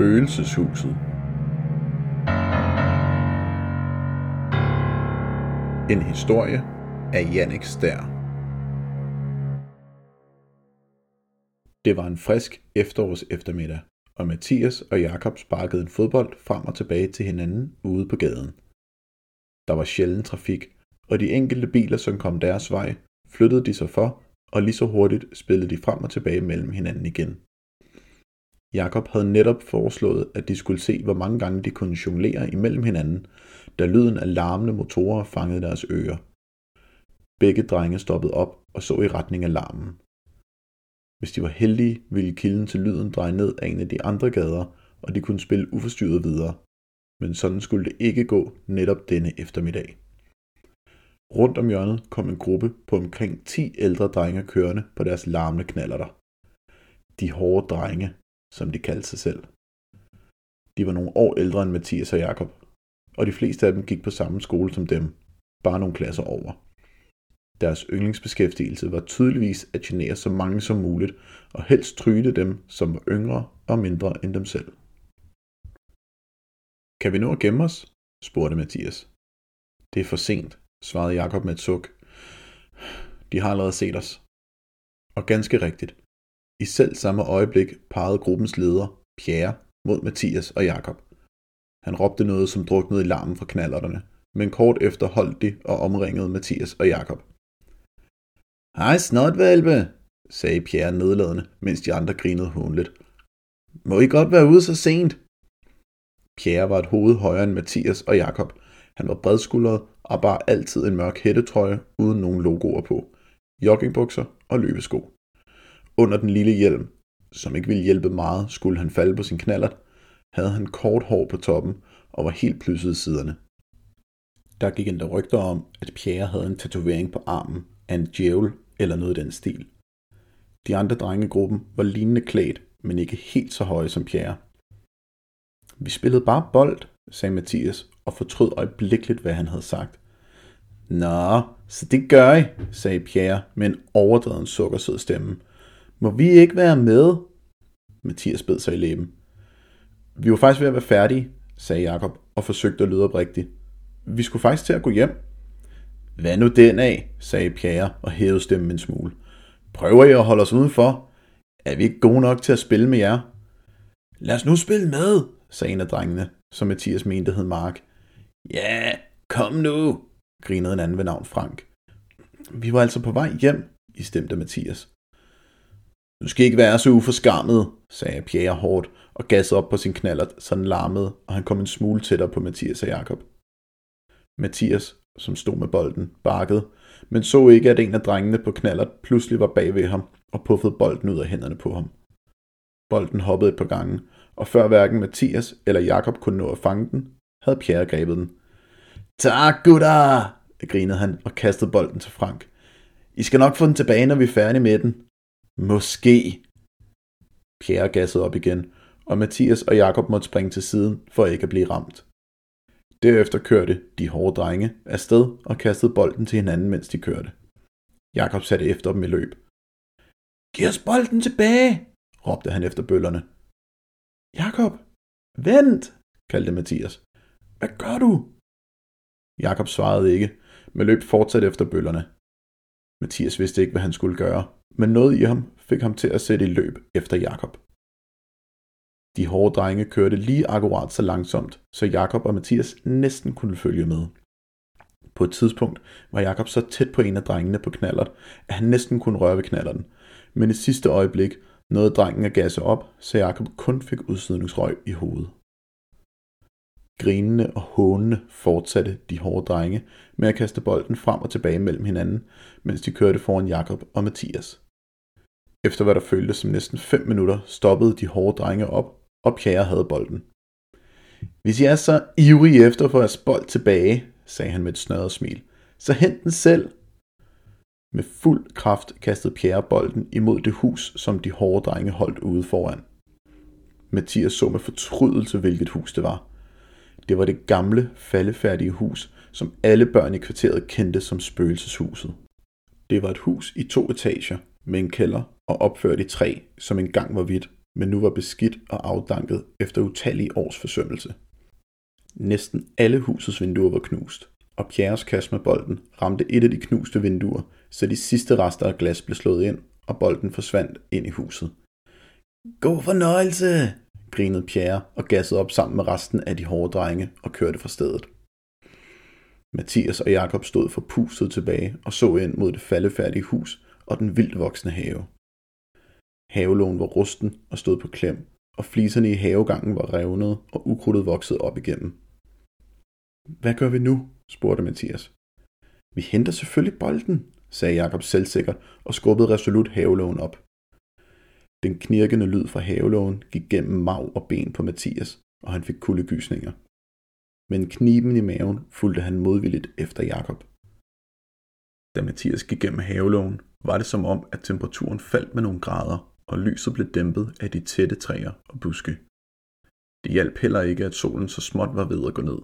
Spøgelseshuset En historie af Jannik Stær Det var en frisk efterårs eftermiddag, og Mathias og Jakob sparkede en fodbold frem og tilbage til hinanden ude på gaden. Der var sjælden trafik, og de enkelte biler, som kom deres vej, flyttede de sig for, og lige så hurtigt spillede de frem og tilbage mellem hinanden igen. Jakob havde netop foreslået, at de skulle se, hvor mange gange de kunne jonglere imellem hinanden, da lyden af larmende motorer fangede deres ører. Begge drenge stoppede op og så i retning af larmen. Hvis de var heldige, ville kilden til lyden dreje ned af en af de andre gader, og de kunne spille uforstyrret videre. Men sådan skulle det ikke gå netop denne eftermiddag. Rundt om hjørnet kom en gruppe på omkring 10 ældre drenge kørende på deres larmende knallerter. De hårde drenge, som de kaldte sig selv. De var nogle år ældre end Mathias og Jakob, og de fleste af dem gik på samme skole som dem, bare nogle klasser over. Deres yndlingsbeskæftigelse var tydeligvis at genere så mange som muligt, og helst tryde dem, som var yngre og mindre end dem selv. Kan vi nå at gemme os? spurgte Mathias. Det er for sent, svarede Jakob med et suk. De har allerede set os. Og ganske rigtigt. I selv samme øjeblik pegede gruppens leder, Pierre, mod Mathias og Jakob. Han råbte noget, som druknede i larmen fra knallerterne, men kort efter holdt de og omringede Mathias og Jakob. Hej snotvalpe, sagde Pierre nedladende, mens de andre grinede hånligt. Må I godt være ude så sent? Pierre var et hoved højere end Mathias og Jakob. Han var bredskuldret og bar altid en mørk hættetrøje uden nogen logoer på, joggingbukser og løbesko. Under den lille hjelm, som ikke ville hjælpe meget, skulle han falde på sin knallert, havde han kort hår på toppen og var helt plysset i siderne. Der gik endda rygter om, at Pierre havde en tatovering på armen af en djævel eller noget i den stil. De andre drenge i gruppen var lignende klædt, men ikke helt så høje som Pierre. Vi spillede bare bold, sagde Mathias og fortrød øjeblikkeligt, hvad han havde sagt. Nå, så det gør I, sagde Pierre med en overdreven sukkersød stemme. Må vi ikke være med? Mathias bed sig i læben. Vi var faktisk ved at være færdige, sagde Jakob og forsøgte at lyde oprigtigt. Vi skulle faktisk til at gå hjem. Hvad nu den af, sagde Pierre og hævede stemmen en smule. Prøver I at holde os udenfor? Er vi ikke gode nok til at spille med jer? Lad os nu spille med, sagde en af drengene, som Mathias mente hed Mark. Ja, kom nu, grinede en anden ved navn Frank. Vi var altså på vej hjem, i stemte Mathias. Du skal ikke være så uforskammet, sagde Pierre hårdt og gassede op på sin knallert, så den larmede, og han kom en smule tættere på Mathias og Jakob. Mathias, som stod med bolden, bakkede, men så ikke, at en af drengene på knallert pludselig var bag ved ham og puffede bolden ud af hænderne på ham. Bolden hoppede et par gange, og før hverken Mathias eller Jakob kunne nå at fange den, havde Pierre grebet den. Tak, gutter! grinede han og kastede bolden til Frank. I skal nok få den tilbage, når vi er færdige med den. Måske. Pierre gassede op igen, og Mathias og Jakob måtte springe til siden for ikke at blive ramt. Derefter kørte de hårde drenge afsted og kastede bolden til hinanden, mens de kørte. Jakob satte efter dem i løb. Giv os bolden tilbage, råbte han efter bøllerne. Jakob, vent, kaldte Mathias. Hvad gør du? Jakob svarede ikke, men løb fortsat efter bøllerne. Mathias vidste ikke, hvad han skulle gøre, men noget i ham fik ham til at sætte i løb efter Jakob. De hårde drenge kørte lige akkurat så langsomt, så Jakob og Mathias næsten kunne følge med. På et tidspunkt var Jakob så tæt på en af drengene på knallert, at han næsten kunne røre ved knallerten. Men i sidste øjeblik nåede drengen at gasse op, så Jakob kun fik udsidningsrøg i hovedet. Grinende og hånende fortsatte de hårde drenge med at kaste bolden frem og tilbage mellem hinanden, mens de kørte foran Jakob og Mathias. Efter hvad der føltes som næsten 5 minutter, stoppede de hårde drenge op, og Pierre havde bolden. Hvis I er så ivrige efter at få jeres bold tilbage, sagde han med et snørret smil, så hent den selv. Med fuld kraft kastede Pierre bolden imod det hus, som de hårde drenge holdt ude foran. Mathias så med fortrydelse, hvilket hus det var. Det var det gamle, faldefærdige hus, som alle børn i kvarteret kendte som spøgelseshuset. Det var et hus i to etager med en kælder og opført i træ, som engang var hvidt men nu var beskidt og afdanket efter utallige års forsømmelse. Næsten alle husets vinduer var knust, og Pierres kast med bolden ramte et af de knuste vinduer, så de sidste rester af glas blev slået ind, og bolden forsvandt ind i huset. God fornøjelse, grinede Pierre og gassede op sammen med resten af de hårde drenge og kørte fra stedet. Mathias og Jakob stod for pustet tilbage og så ind mod det faldefærdige hus og den vildt voksne have. Havelågen var rusten og stod på klem, og fliserne i havegangen var revnet og ukrudtet vokset op igennem. Hvad gør vi nu? spurgte Mathias. Vi henter selvfølgelig bolden, sagde Jakob selvsikkert og skubbede resolut havelågen op. Den knirkende lyd fra havelågen gik gennem mag og ben på Mathias, og han fik kuldegysninger. Men kniben i maven fulgte han modvilligt efter Jakob. Da Mathias gik gennem havelågen, var det som om, at temperaturen faldt med nogle grader, og lyset blev dæmpet af de tætte træer og buske. Det hjalp heller ikke, at solen så småt var ved at gå ned.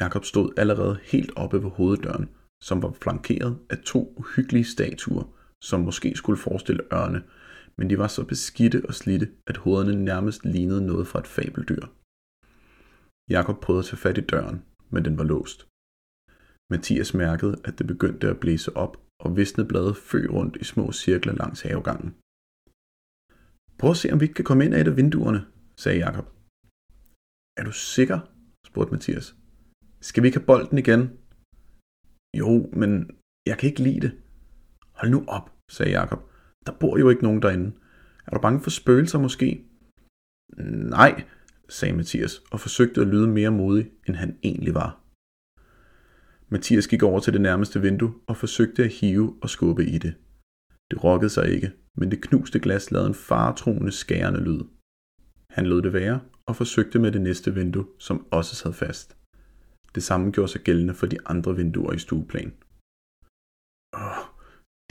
Jakob stod allerede helt oppe ved hoveddøren, som var flankeret af to uhyggelige statuer, som måske skulle forestille ørne, men de var så beskidte og slidte, at hovederne nærmest lignede noget fra et fabeldyr. Jakob prøvede at tage fat i døren, men den var låst. Mathias mærkede, at det begyndte at blæse op, og visne blade fø rundt i små cirkler langs havegangen. Prøv at se, om vi ikke kan komme ind af et af vinduerne, sagde Jakob. Er du sikker? spurgte Mathias. Skal vi ikke have bolden igen? Jo, men jeg kan ikke lide det. Hold nu op, sagde Jakob. Der bor jo ikke nogen derinde. Er du bange for spøgelser måske? Nej, sagde Mathias og forsøgte at lyde mere modig, end han egentlig var. Mathias gik over til det nærmeste vindue og forsøgte at hive og skubbe i det. Det rokkede sig ikke, men det knuste glas lavede en faretroende skærende lyd. Han lod det være og forsøgte med det næste vindue, som også sad fast. Det samme gjorde sig gældende for de andre vinduer i stueplan. Åh,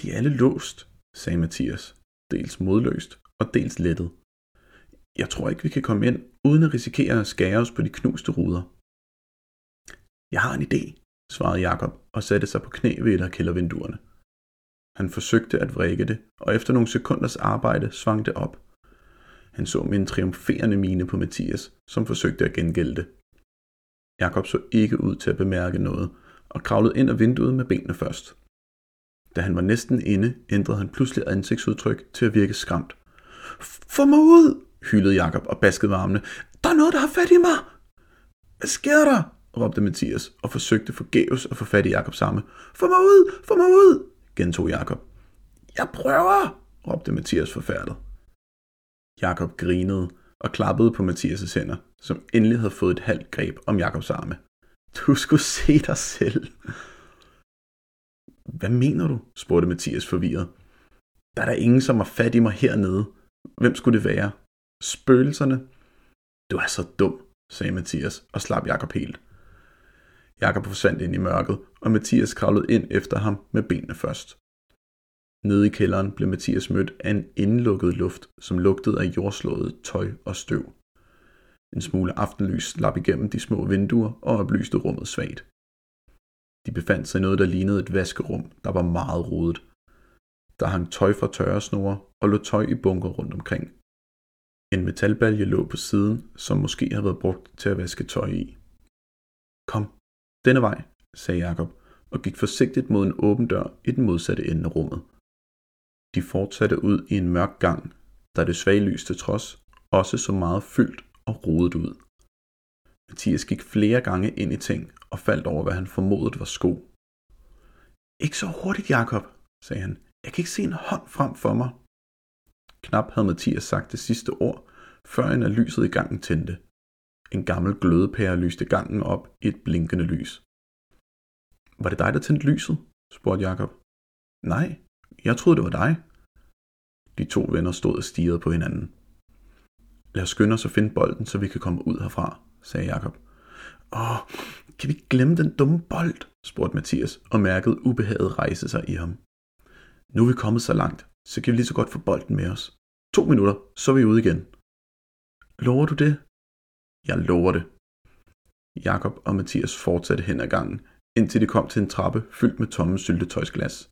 de er alle låst, sagde Mathias, dels modløst og dels lettet. Jeg tror ikke, vi kan komme ind, uden at risikere at skære os på de knuste ruder. Jeg har en idé, svarede Jakob og satte sig på knæ ved et af kældervinduerne. Han forsøgte at vrikke det, og efter nogle sekunders arbejde svang det op. Han så med en triumferende mine på Mathias, som forsøgte at gengælde det. Jakob så ikke ud til at bemærke noget, og kravlede ind af vinduet med benene først. Da han var næsten inde, ændrede han pludselig ansigtsudtryk til at virke skræmt. Få mig ud! hylede Jakob og baskede varmene. Der er noget, der har fat i mig! Hvad sker der? råbte Mathias og forsøgte forgæves at få fat i Jakob samme. Få mig ud! Få mig ud! gentog Jakob. Jeg prøver! råbte Mathias forfærdet. Jakob grinede og klappede på Mathias' hænder, som endelig havde fået et halvt greb om Jakobs arme. Du skulle se dig selv. Hvad mener du? spurgte Mathias forvirret. Der er der ingen, som har fat i mig hernede. Hvem skulle det være? Spøgelserne? Du er så dum, sagde Mathias og slap Jakob helt. Jakob forsvandt ind i mørket, og Mathias kravlede ind efter ham med benene først. Nede i kælderen blev Mathias mødt af en indlukket luft, som lugtede af jordslået tøj og støv. En smule aftenlys slap igennem de små vinduer og oplyste rummet svagt. De befandt sig i noget, der lignede et vaskerum, der var meget rodet. Der hang tøj fra tørresnore og lå tøj i bunker rundt omkring. En metalbalje lå på siden, som måske havde været brugt til at vaske tøj i. Kom, denne vej, sagde Jakob og gik forsigtigt mod en åben dør i den modsatte ende af rummet. De fortsatte ud i en mørk gang, der det svage lys til trods også så meget fyldt og rodet ud. Mathias gik flere gange ind i ting og faldt over, hvad han formodede var sko. Ikke så hurtigt, Jakob, sagde han. Jeg kan ikke se en hånd frem for mig. Knap havde Mathias sagt det sidste ord, før en af lyset i gangen tændte. En gammel glødepære lyste gangen op i et blinkende lys. Var det dig, der tændte lyset? spurgte Jakob. Nej, jeg troede, det var dig. De to venner stod og stirrede på hinanden. Lad os skynde os at finde bolden, så vi kan komme ud herfra, sagde Jakob. Åh, kan vi glemme den dumme bold? spurgte Mathias og mærkede ubehaget rejse sig i ham. Nu er vi kommet så langt, så kan vi lige så godt få bolden med os. To minutter, så er vi ude igen. Lover du det? Jeg lover det. Jakob og Mathias fortsatte hen ad gangen, indtil de kom til en trappe fyldt med tomme syltetøjsglas.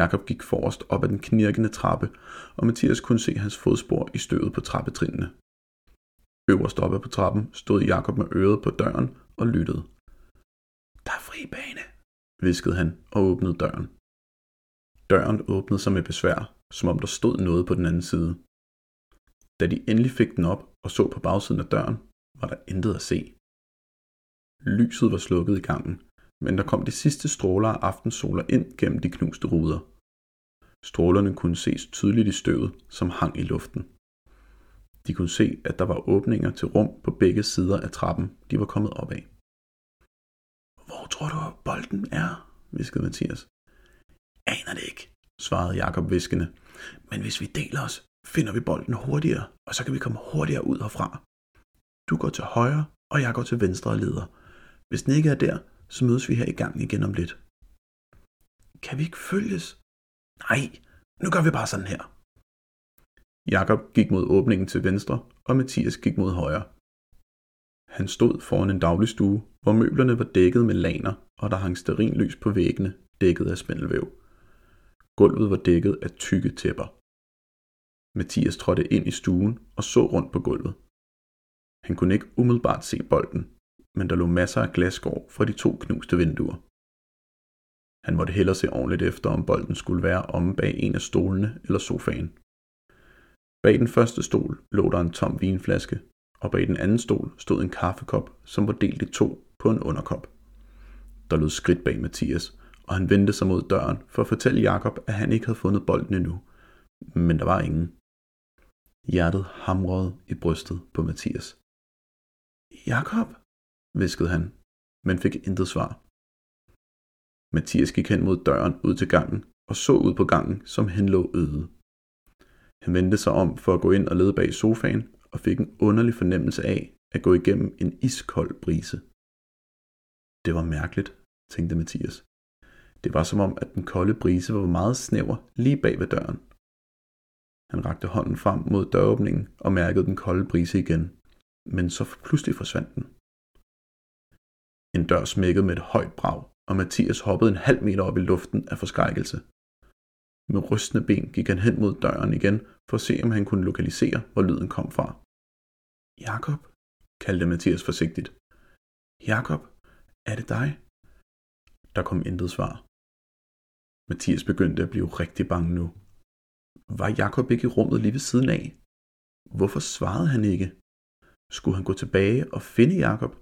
Jakob gik forrest op ad den knirkende trappe, og Mathias kunne se hans fodspor i støvet på trappetrinene. Øverst oppe på trappen stod Jakob med øret på døren og lyttede. Der er fri bane, viskede han og åbnede døren. Døren åbnede sig med besvær, som om der stod noget på den anden side. Da de endelig fik den op og så på bagsiden af døren, var der intet at se. Lyset var slukket i gangen, men der kom de sidste stråler af aftensoler ind gennem de knuste ruder. Strålerne kunne ses tydeligt i støvet, som hang i luften. De kunne se, at der var åbninger til rum på begge sider af trappen, de var kommet op af. Hvor tror du, bolden er? viskede Mathias. Aner det ikke, svarede Jakob viskende. Men hvis vi deler os, finder vi bolden hurtigere, og så kan vi komme hurtigere ud herfra. Du går til højre, og jeg går til venstre og leder. Hvis den ikke er der, så mødes vi her i gang igen om lidt. Kan vi ikke følges? Nej, nu gør vi bare sådan her. Jakob gik mod åbningen til venstre, og Mathias gik mod højre. Han stod foran en dagligstue, hvor møblerne var dækket med laner, og der hang lys på væggene, dækket af spindelvæv. Gulvet var dækket af tykke tæpper. Mathias trådte ind i stuen og så rundt på gulvet. Han kunne ikke umiddelbart se bolden, men der lå masser af glasskår fra de to knuste vinduer. Han måtte hellere se ordentligt efter, om bolden skulle være omme bag en af stolene eller sofaen. Bag den første stol lå der en tom vinflaske, og bag den anden stol stod en kaffekop, som var delt i to på en underkop. Der lød skridt bag Mathias, og han vendte sig mod døren for at fortælle Jakob, at han ikke havde fundet bolden endnu. Men der var ingen. Hjertet hamrede i brystet på Mathias. Jakob, viskede han, men fik intet svar. Mathias gik hen mod døren ud til gangen og så ud på gangen, som hen lå øde. Han vendte sig om for at gå ind og lede bag sofaen og fik en underlig fornemmelse af at gå igennem en iskold brise. Det var mærkeligt, tænkte Mathias. Det var som om, at den kolde brise var meget snæver lige bag ved døren. Han rakte hånden frem mod døråbningen og mærkede den kolde brise igen, men så pludselig forsvandt den. En dør smækkede med et højt brag, og Mathias hoppede en halv meter op i luften af forskrækkelse. Med rystende ben gik han hen mod døren igen for at se, om han kunne lokalisere, hvor lyden kom fra. Jakob, kaldte Mathias forsigtigt. Jakob, er det dig? Der kom intet svar. Mathias begyndte at blive rigtig bange nu. Var Jakob ikke i rummet lige ved siden af? Hvorfor svarede han ikke? Skulle han gå tilbage og finde Jakob?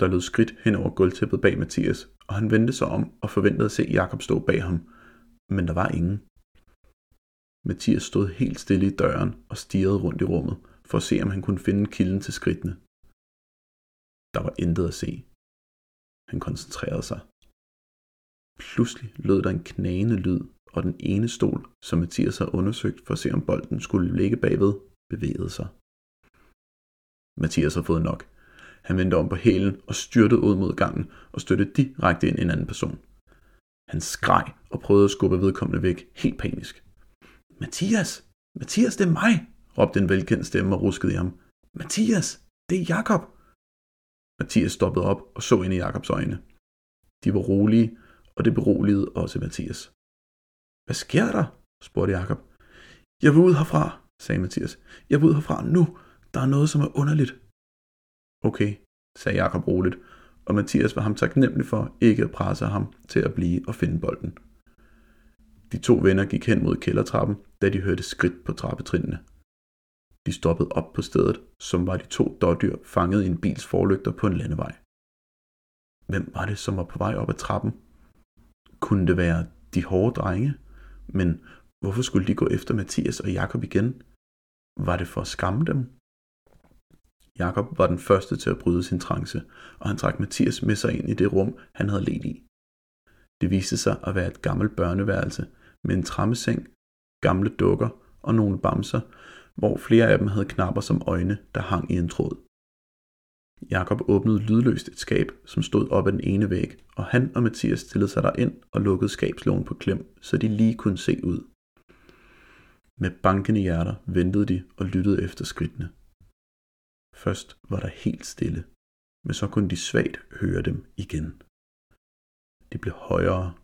Der lød skridt hen over gulvtæppet bag Mathias, og han vendte sig om og forventede at se Jakob stå bag ham, men der var ingen. Mathias stod helt stille i døren og stirrede rundt i rummet, for at se om han kunne finde kilden til skridtene. Der var intet at se. Han koncentrerede sig. Pludselig lød der en knagende lyd, og den ene stol, som Mathias havde undersøgt for at se om bolden skulle ligge bagved, bevægede sig. Mathias havde fået nok. Han vendte om på hælen og styrtede ud mod gangen og støttede direkte ind i en anden person. Han skreg og prøvede at skubbe vedkommende væk, helt panisk. Mathias! Mathias, det er mig! råbte en velkendt stemme og ruskede i ham. Mathias! Det er Jakob! Mathias stoppede op og så ind i Jakobs øjne. De var rolige, og det beroligede også Mathias. Hvad sker der? spurgte Jakob. Jeg vil ud herfra, sagde Mathias. Jeg vil ud herfra nu. Der er noget, som er underligt. Okay, sagde Jakob roligt, og Mathias var ham taknemmelig for ikke at presse ham til at blive og finde bolden. De to venner gik hen mod kældertrappen, da de hørte skridt på trappetrinene. De stoppede op på stedet, som var de to dårdyr fanget i en bils forlygter på en landevej. Hvem var det, som var på vej op ad trappen? Kunne det være de hårde drenge? Men hvorfor skulle de gå efter Mathias og Jakob igen? Var det for at skamme dem? Jakob var den første til at bryde sin trance, og han trak Mathias med sig ind i det rum, han havde let i. Det viste sig at være et gammelt børneværelse med en trammeseng, gamle dukker og nogle bamser, hvor flere af dem havde knapper som øjne, der hang i en tråd. Jakob åbnede lydløst et skab, som stod op ad den ene væg, og han og Mathias stillede sig derind og lukkede skabslågen på klem, så de lige kunne se ud. Med bankende hjerter ventede de og lyttede efter skridtene. Først var der helt stille, men så kunne de svagt høre dem igen. De blev højere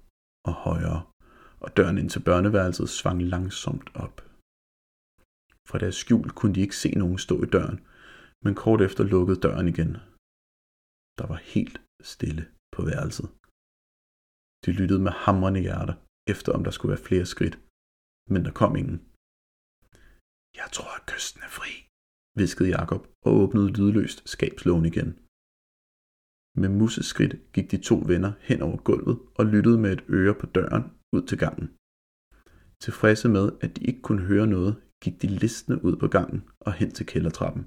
og højere, og døren ind til børneværelset svang langsomt op. Fra deres skjul kunne de ikke se nogen stå i døren, men kort efter lukkede døren igen. Der var helt stille på værelset. De lyttede med hamrende hjerter, efter om der skulle være flere skridt, men der kom ingen. Jeg tror, at kysten er fri, viskede Jakob og åbnede lydløst skabslågen igen. Med museskridt gik de to venner hen over gulvet og lyttede med et øre på døren ud til gangen. Tilfredse med, at de ikke kunne høre noget, gik de listende ud på gangen og hen til kældertrappen.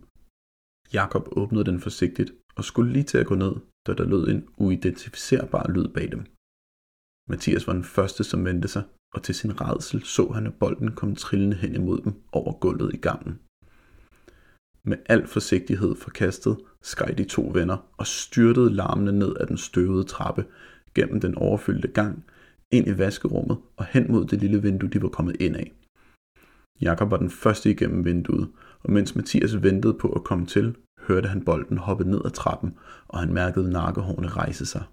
Jakob åbnede den forsigtigt og skulle lige til at gå ned, da der lød en uidentificerbar lyd bag dem. Mathias var den første, som vendte sig, og til sin redsel så han, at bolden kom trillende hen imod dem over gulvet i gangen. Med al forsigtighed forkastet skreg de to venner og styrtede larmende ned ad den støvede trappe, gennem den overfyldte gang, ind i vaskerummet og hen mod det lille vindue, de var kommet ind af. Jakob var den første igennem vinduet, og mens Mathias ventede på at komme til, hørte han bolden hoppe ned ad trappen, og han mærkede nakkehårene rejse sig.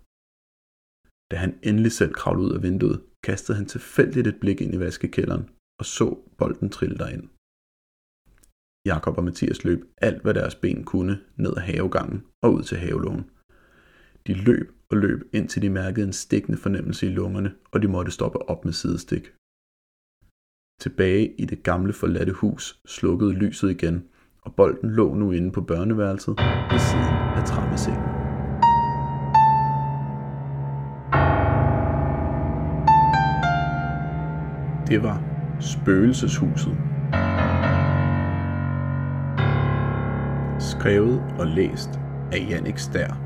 Da han endelig selv kravlede ud af vinduet, kastede han tilfældigt et blik ind i vaskekælderen og så bolden trille derind. Jakob og Mathias løb alt, hvad deres ben kunne, ned ad havegangen og ud til havelågen. De løb og løb, indtil de mærkede en stikkende fornemmelse i lungerne, og de måtte stoppe op med sidestik. Tilbage i det gamle forladte hus slukkede lyset igen, og bolden lå nu inde på børneværelset ved siden af trammesengen. Det var Spøgelseshuset. Skrevet og læst af Jannik Stær.